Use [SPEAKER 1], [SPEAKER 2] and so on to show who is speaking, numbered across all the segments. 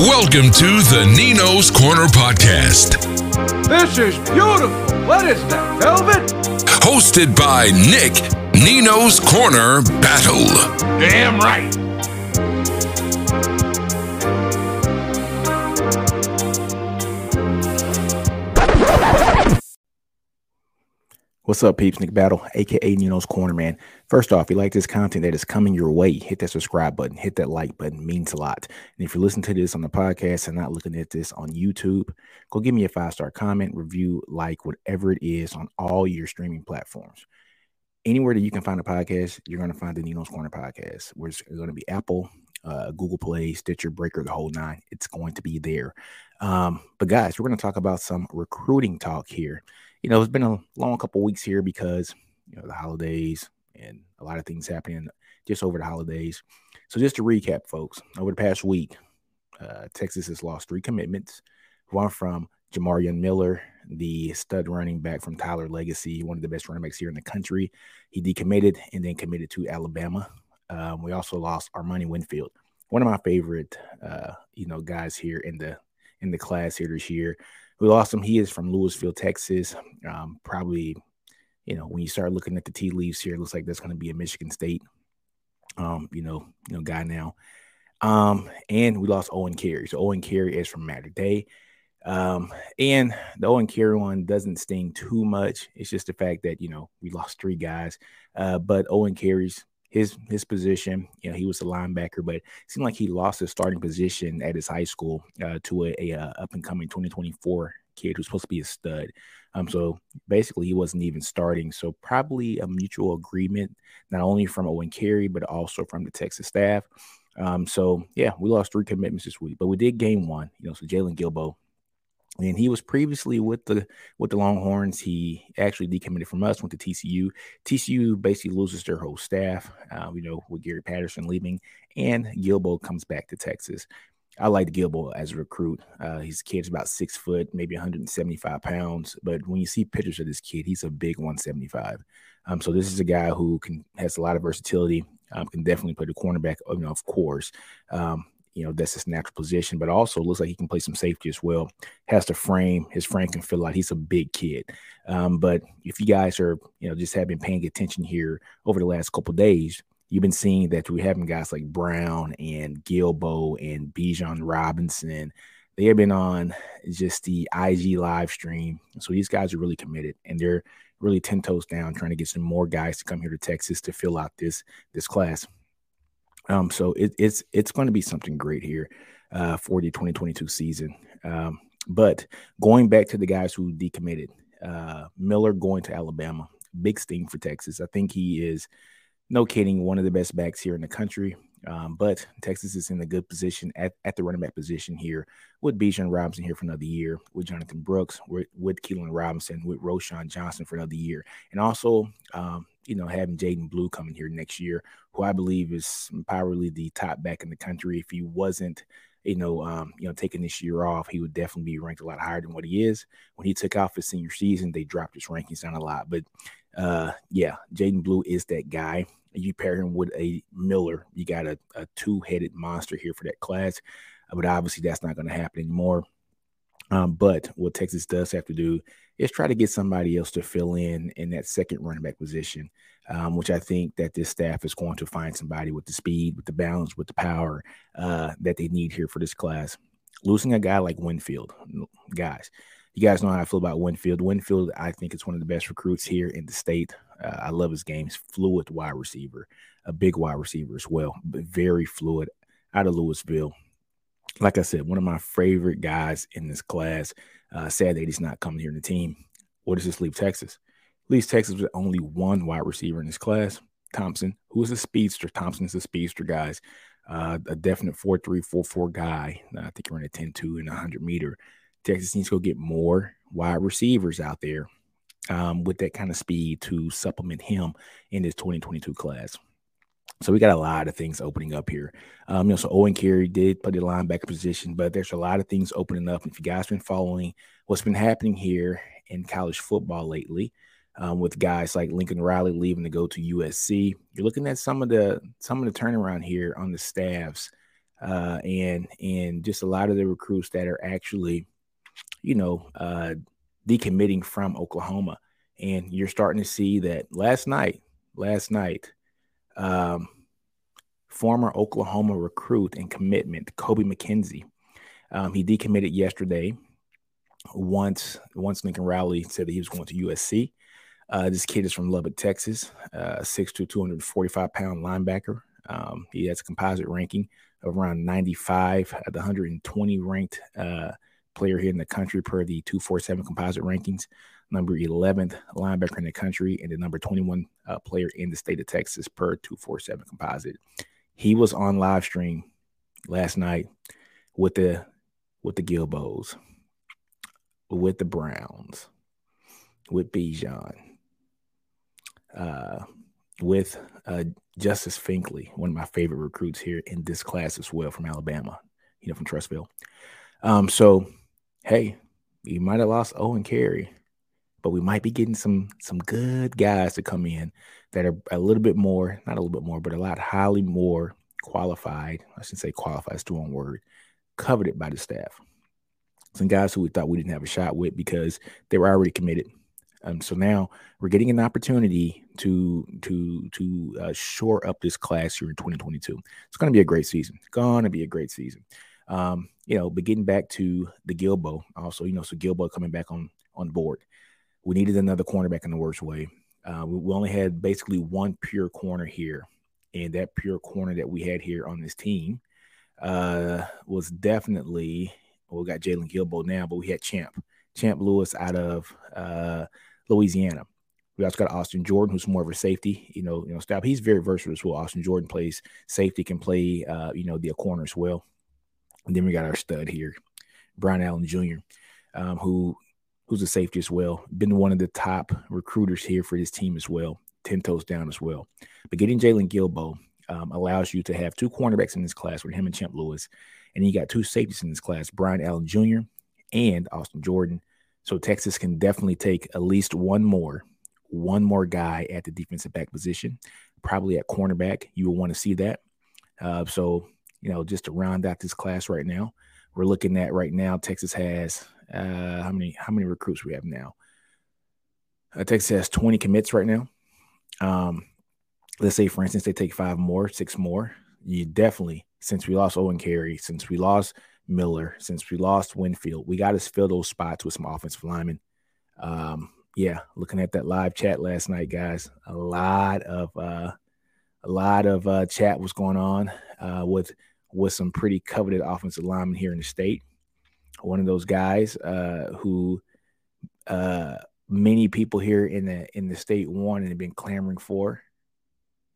[SPEAKER 1] Welcome to the Nino's Corner podcast.
[SPEAKER 2] This is beautiful. What is that, velvet?
[SPEAKER 1] Hosted by Nick, Nino's Corner Battle.
[SPEAKER 2] Damn right.
[SPEAKER 3] What's up, peeps? Nick Battle, aka Nino's Corner Man. First off, if you like this content that is coming your way, hit that subscribe button, hit that like button, means a lot. And if you're listening to this on the podcast and not looking at this on YouTube, go give me a five star comment, review, like, whatever it is on all your streaming platforms. Anywhere that you can find a podcast, you're going to find the Nino's Corner podcast. We're going to be Apple, uh, Google Play, Stitcher, Breaker, the whole nine. It's going to be there. Um, but guys, we're going to talk about some recruiting talk here you know, it's been a long couple weeks here because, you know, the holidays and a lot of things happening just over the holidays. So just to recap, folks, over the past week, uh, Texas has lost three commitments. One from Jamarion Miller, the stud running back from Tyler Legacy, one of the best running backs here in the country. He decommitted and then committed to Alabama. Um, we also lost Armani Winfield, one of my favorite, uh, you know, guys here in the in the class here this year. We lost him. He is from Lewisville, Texas. Um, probably, you know, when you start looking at the tea leaves here, it looks like that's going to be a Michigan State, um, you know, you know, guy now. Um, and we lost Owen Carey. So Owen Carey is from Mater Dei. Um, and the Owen Carey one doesn't sting too much. It's just the fact that, you know, we lost three guys. Uh, but Owen Carey's his his position. You know, he was a linebacker, but it seemed like he lost his starting position at his high school uh, to a, a, uh, up and coming 2024 kid who's supposed to be a stud. Um, so basically, he wasn't even starting. So probably a mutual agreement, not only from Owen Carey, but also from the Texas staff. Um, so yeah, we lost three commitments this week, but we did gain one. You know, so Jaylon Guilbeau and he was previously with the with the Longhorns. He actually decommitted from us, went to TCU. TCU basically loses their whole staff, uh, you know, with Gary Patterson leaving, and Guilbeau comes back to Texas. I like Guilbeau as a recruit. Uh, he's a kid's about six foot, maybe 175 pounds, but when you see pictures of this kid, he's a big 175. Um, so this is a guy who can has a lot of versatility. Um, can definitely play the cornerback, you know, of course. Um, you know that's his natural position, but also looks like he can play some safety as well. Has the frame, his frame can fill out. He's a big kid. Um, but if you guys are, you know, just have been paying attention here over the last couple days, you've been seeing that we're having guys like Brown and Guilbeau and Bijan Robinson. They have been on just the IG live stream. So these guys are really committed and they're really 10 toes down trying to get some more guys to come here to Texas to fill out this this class. Um, so it, it's it's going to be something great here uh, for the 2022 season. Um, but going back to the guys who decommitted, uh, Miller going to Alabama, big sting for Texas. I think he is, no kidding, one of the best backs here in the country. Um, but Texas is in a good position at, at the running back position here with Bijan Robinson here for another year, with Jonathan Brooks, with, with Keilan Robinson, with Roschon Johnson for another year. And also, um, you know, having Jaydon Blue coming here next year, who I believe is probably the top back in the country. If he wasn't, you know, um, you know, taking this year off, he would definitely be ranked a lot higher than what he is. When he took off his senior season, they dropped his rankings down a lot. But uh, yeah, Jaydon Blue is that guy. You pair him with a Miller, you got a, a two-headed monster here for that class. But obviously, that's not going to happen anymore. Um, but what Texas does have to do is try to get somebody else to fill in in that second running back position, um, which I think that this staff is going to find somebody with the speed, with the balance, with the power uh, that they need here for this class. Losing a guy like Winfield, guys, you guys know how I feel about Winfield. Winfield, I think, is one of the best recruits here in the state. Uh, I love his game. He's fluid wide receiver, a big wide receiver as well, but very fluid out of Lewisville. Like I said, one of my favorite guys in this class. Uh, sad that he's not coming here in the team. What does this leave Texas? Leaves Texas with only one wide receiver in this class, Thompson, who is a speedster. Thompson is a speedster, guys. Uh, a definite 4-3, 4-4 guy. I think he ran a 10-2 in 100 meter. Texas needs to go get more wide receivers out there um, with that kind of speed to supplement him in this 2022 class. So we got a lot of things opening up here. Um, you know, so Owen Carey did play the linebacker position, but there's a lot of things opening up. If you guys been following what's been happening here in college football lately, um, with guys like Lincoln Riley leaving to go to USC, you're looking at some of the some of the turnaround here on the staffs uh, and and just a lot of the recruits that are actually, you know, uh, decommitting from Oklahoma. And you're starting to see that last night, last night, um, former Oklahoma recruit and commitment Kobe McKenzie, um, he decommitted yesterday. Once once Lincoln Riley said that he was going to USC. Uh, this kid is from Lubbock, Texas, uh, 6'2", 245 pound linebacker. Um, he has a composite ranking of around 95 at the 120 ranked uh, player here in the country per the 247 composite rankings. Number 11th linebacker in the country and the number 21 uh, player in the state of Texas per 247 composite. He was on live stream last night with the with the Guilbeaus, with the Browns, with Bijan, uh, with uh, Justice Finkley, one of my favorite recruits here in this class as well from Alabama, you know, from Trussville. Um, so, hey, we might have lost Owen Carey, but we might be getting some some good guys to come in that are a little bit more, not a little bit more, but a lot highly more qualified. I shouldn't say qualified, it's the wrong word, coveted by the staff. Some guys who we thought we didn't have a shot with because they were already committed um, so now we're getting an opportunity to to to uh, shore up this class here in 2022. It's going to be a great season. Going to be a great season. Um, you know, but getting back to the Guilbeau, also, you know, so Guilbeau coming back on on board. We needed another cornerback in the worst way. Uh, we, we only had basically one pure corner here, and that pure corner that we had here on this team uh, was definitely. Well, we got Jaylon Guilbeau now, but we had Champ, Champ Lewis out of uh, Louisiana. We also got Austin Jordan, who's more of a safety, you know, you know, style. He's very versatile as well. Austin Jordan plays safety, can play, uh, you know, the corner as well. And then we got our stud here, Brian Allen Jr., um, who who's a safety as well. Been one of the top recruiters here for this team as well. Ten toes down as well. But getting Jaylon Guilbeau um, allows you to have two cornerbacks in this class with him and Champ Lewis, and you got two safeties in this class, Brian Allen Jr. and Austin Jordan. So Texas can definitely take at least one more, one more guy at the defensive back position, probably at cornerback. You will want to see that. Uh, so you know, just to round out this class right now, we're looking at right now. Texas has uh, how many? How many recruits we have now? Uh, Texas has 20 commits right now. Um, let's say, for instance, they take five more, six more. You definitely, since we lost Owen Carey, since we lost Miller since we lost Winfield. We got to fill those spots with some offensive linemen. Um, yeah, looking at that live chat last night, guys, a lot of uh, a lot of uh, chat was going on uh, with with some pretty coveted offensive linemen here in the state. One of those guys uh, who uh, many people here in the in the state wanted and have been clamoring for.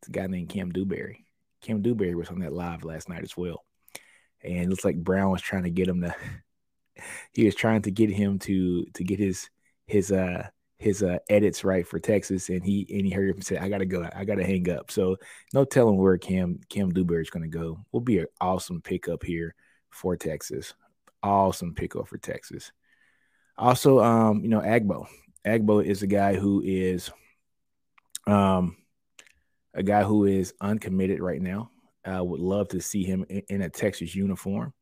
[SPEAKER 3] It's a guy named Cam Dewberry. Cam Dewberry was on that live last night as well and it looks like Brown was trying to get him to. he was trying to get him to to get his his uh his uh edits right for Texas, and he and he heard him say, "I gotta go, I gotta hang up." So no telling where Cam Cam is gonna go. Will be an awesome pickup here for Texas. Awesome pickup for Texas. Also, um, you know, Agbo. Agbo is a guy who is um a guy who is uncommitted right now. I would love to see him in, in a Texas uniform,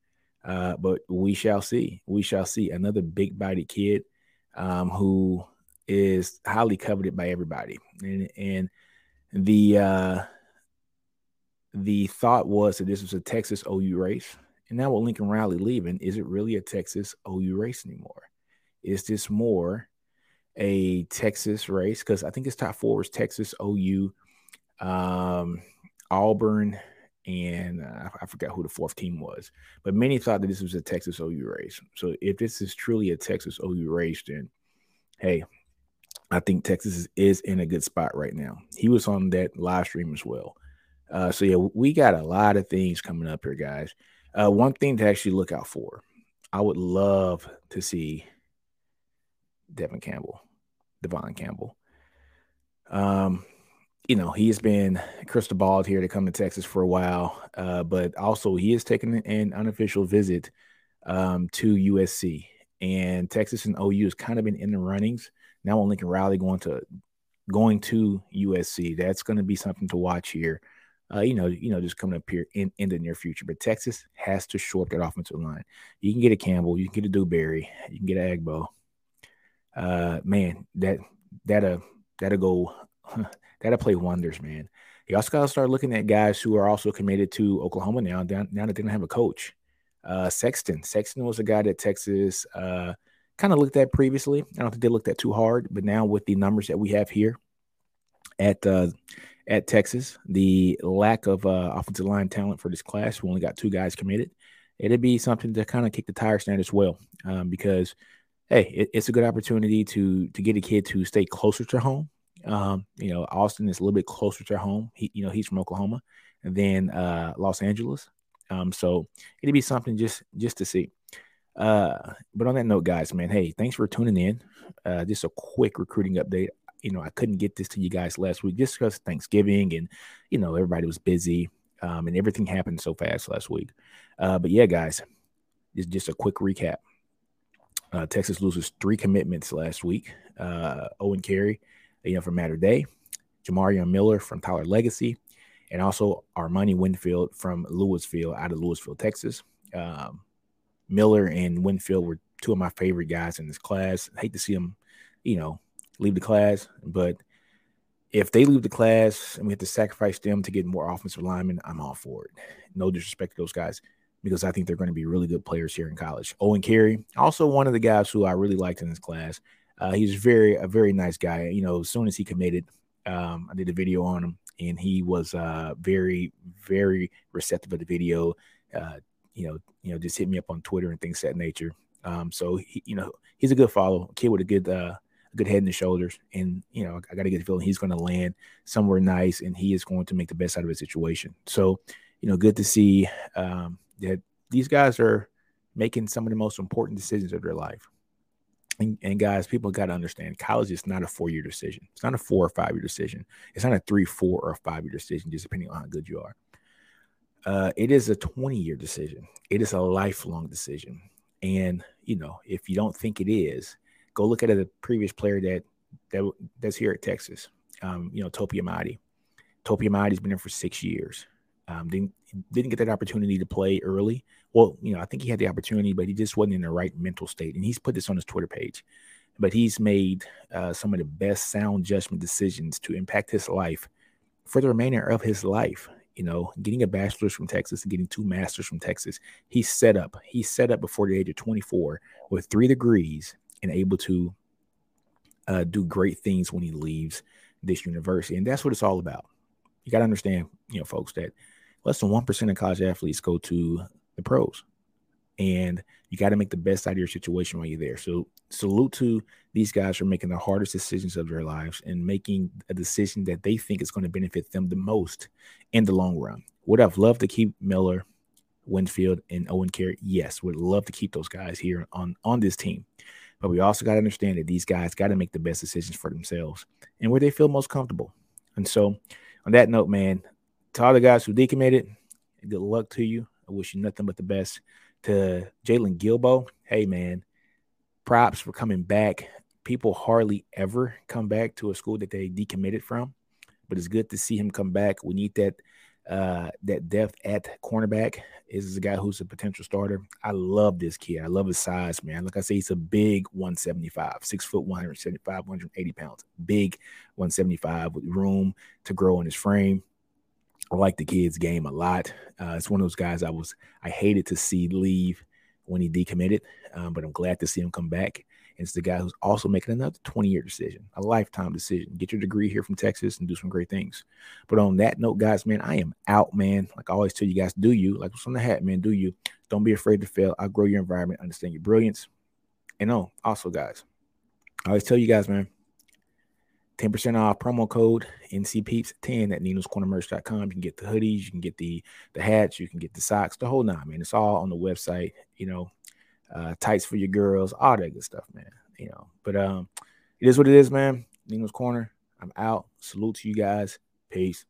[SPEAKER 3] uh, but we shall see. We shall see another big bodied kid um, who is highly coveted by everybody, and and the uh, the thought was that this was a Texas OU race, and now with Lincoln Riley leaving, is it really a Texas OU race anymore? Is this more a Texas race? Because I think this top four was Texas, OU, um, Auburn, and uh, I forgot who the fourth team was, but many thought that this was a Texas OU race. So if this is truly a Texas OU race, then hey, I think Texas is, is in a good spot right now. He was on that live stream as well. Uh, so yeah, we got a lot of things coming up here, guys. Uh, one thing to actually look out for, I would love to see Devon Campbell, Devon Campbell. Um, you know, he has been crystal balled here to come to Texas for a while, uh, but also he has taken an unofficial visit um, to USC. And Texas and OU has kind of been in the runnings. Now on Lincoln Riley going to going to USC. That's going to be something to watch here uh, you know, you know, just coming up here in, in the near future. But Texas has to shore up that offensive line. You can get a Campbell, you can get a Dewberry, you can get a Agbo. Uh, man, that that'll that'll go that'll play wonders, man. You also got to start looking at guys who are also committed to Oklahoma now. Now, now that they don't have a coach, uh, Sexton. Sexton was a guy that Texas uh, kind of looked at previously. I don't think they looked at too hard, but now with the numbers that we have here at uh, at Texas, the lack of uh, offensive line talent for this class, we only got two guys committed. It'd be something to kind of kick the tires down as well, um, because hey, it, it's a good opportunity to to get a kid to stay closer to home. Um, you know, Austin is a little bit closer to home. He, you know, he's from Oklahoma, and then uh, Los Angeles. Um, so it'd be something just just to see. Uh, but on that note, guys, man, hey, thanks for tuning in. Uh, just a quick recruiting update. You know, I couldn't get this to you guys last week just because Thanksgiving and you know everybody was busy um, and everything happened so fast last week. Uh, but yeah, guys, just just a quick recap. Uh, Texas loses three commitments last week. Uh, Owen Carey, you know, from Mater Dei, Jamarion Miller from Tyler Legacy, and also Armani Winfield from Lewisville out of Lewisville, Texas. Um, Miller and Winfield were two of my favorite guys in this class. I hate to see them, you know, leave the class, but if they leave the class and we have to sacrifice them to get more offensive linemen, I'm all for it. No disrespect to those guys because I think they're going to be really good players here in college. Owen Carey, also one of the guys who I really liked in this class. Uh, he's very a very nice guy. You know, as soon as he committed, um, I did a video on him, and he was uh, very very receptive of the video. Uh, you know, you know, just hit me up on Twitter and things that nature. Um, so he, you know, he's a good follow, kid with a good uh, a good head and shoulders, and you know, I got to get the feeling he's going to land somewhere nice, and he is going to make the best out of his situation. So, you know, good to see um, that these guys are making some of the most important decisions of their life. And, and guys, people got to understand college is not a four year decision. It's not a four or five year decision. It's not a three, four, or five year decision, just depending on how good you are. Uh, it is a 20 year decision. It is a lifelong decision. And, you know, if you don't think it is, go look at a previous player that, that that's here at Texas. Um, you know, Tope Imade. Tope Imade's been there for six years. Um, didn't didn't get that opportunity to play early. Well, you know, I think he had the opportunity, but he just wasn't in the right mental state. And he's put this on his Twitter page. But he's made uh, some of the best sound judgment decisions to impact his life for the remainder of his life. You know, getting a bachelor's from Texas and getting two masters from Texas. He's set up. He's set up before the age of 24 with three degrees and able to uh, do great things when he leaves this university. And that's what it's all about. You got to understand, you know, folks, that less than 1% of college athletes go to the pros. And you got to make the best out of your situation while you're there. So, salute to these guys for making the hardest decisions of their lives and making a decision that they think is going to benefit them the most in the long run. Would I've loved to keep Miller, Winfield, and Owen Carey? Yes, would love to keep those guys here on, on this team. But we also got to understand that these guys got to make the best decisions for themselves and where they feel most comfortable. And so, on that note, man, to all the guys who decommitted, good luck to you. I wish you nothing but the best. To Jaylon Guilbeau, hey man, props for coming back. People hardly ever come back to a school that they decommitted from, but it's good to see him come back. We need that uh, that depth at cornerback. This is a guy who's a potential starter. I love this kid. I love his size, man. Like I say, he's a big 175, six foot 175, 180 pounds. Big 175 with room to grow in his frame. I like the kid's game a lot. Uh, it's one of those guys I was I hated to see leave when he decommitted, um, but I'm glad to see him come back. And it's the guy who's also making another 20 year decision, a lifetime decision. Get your degree here from Texas and do some great things. But on that note, guys, man, I am out, man. Like I always tell you guys, do you like what's on the hat, man? Do you? Don't be afraid to fail. Outgrow your environment, understand your brilliance. And oh, also, guys, I always tell you guys, man 10% off promo code NCPeeps10 at ninoscornermerch.com. You can get the hoodies, you can get the the hats, you can get the socks, the whole nine, man. It's all on the website, you know, uh, tights for your girls, all that good stuff, man. You know, but um, it is what it is, man. Nino's Corner. I'm out. Salute to you guys. Peace.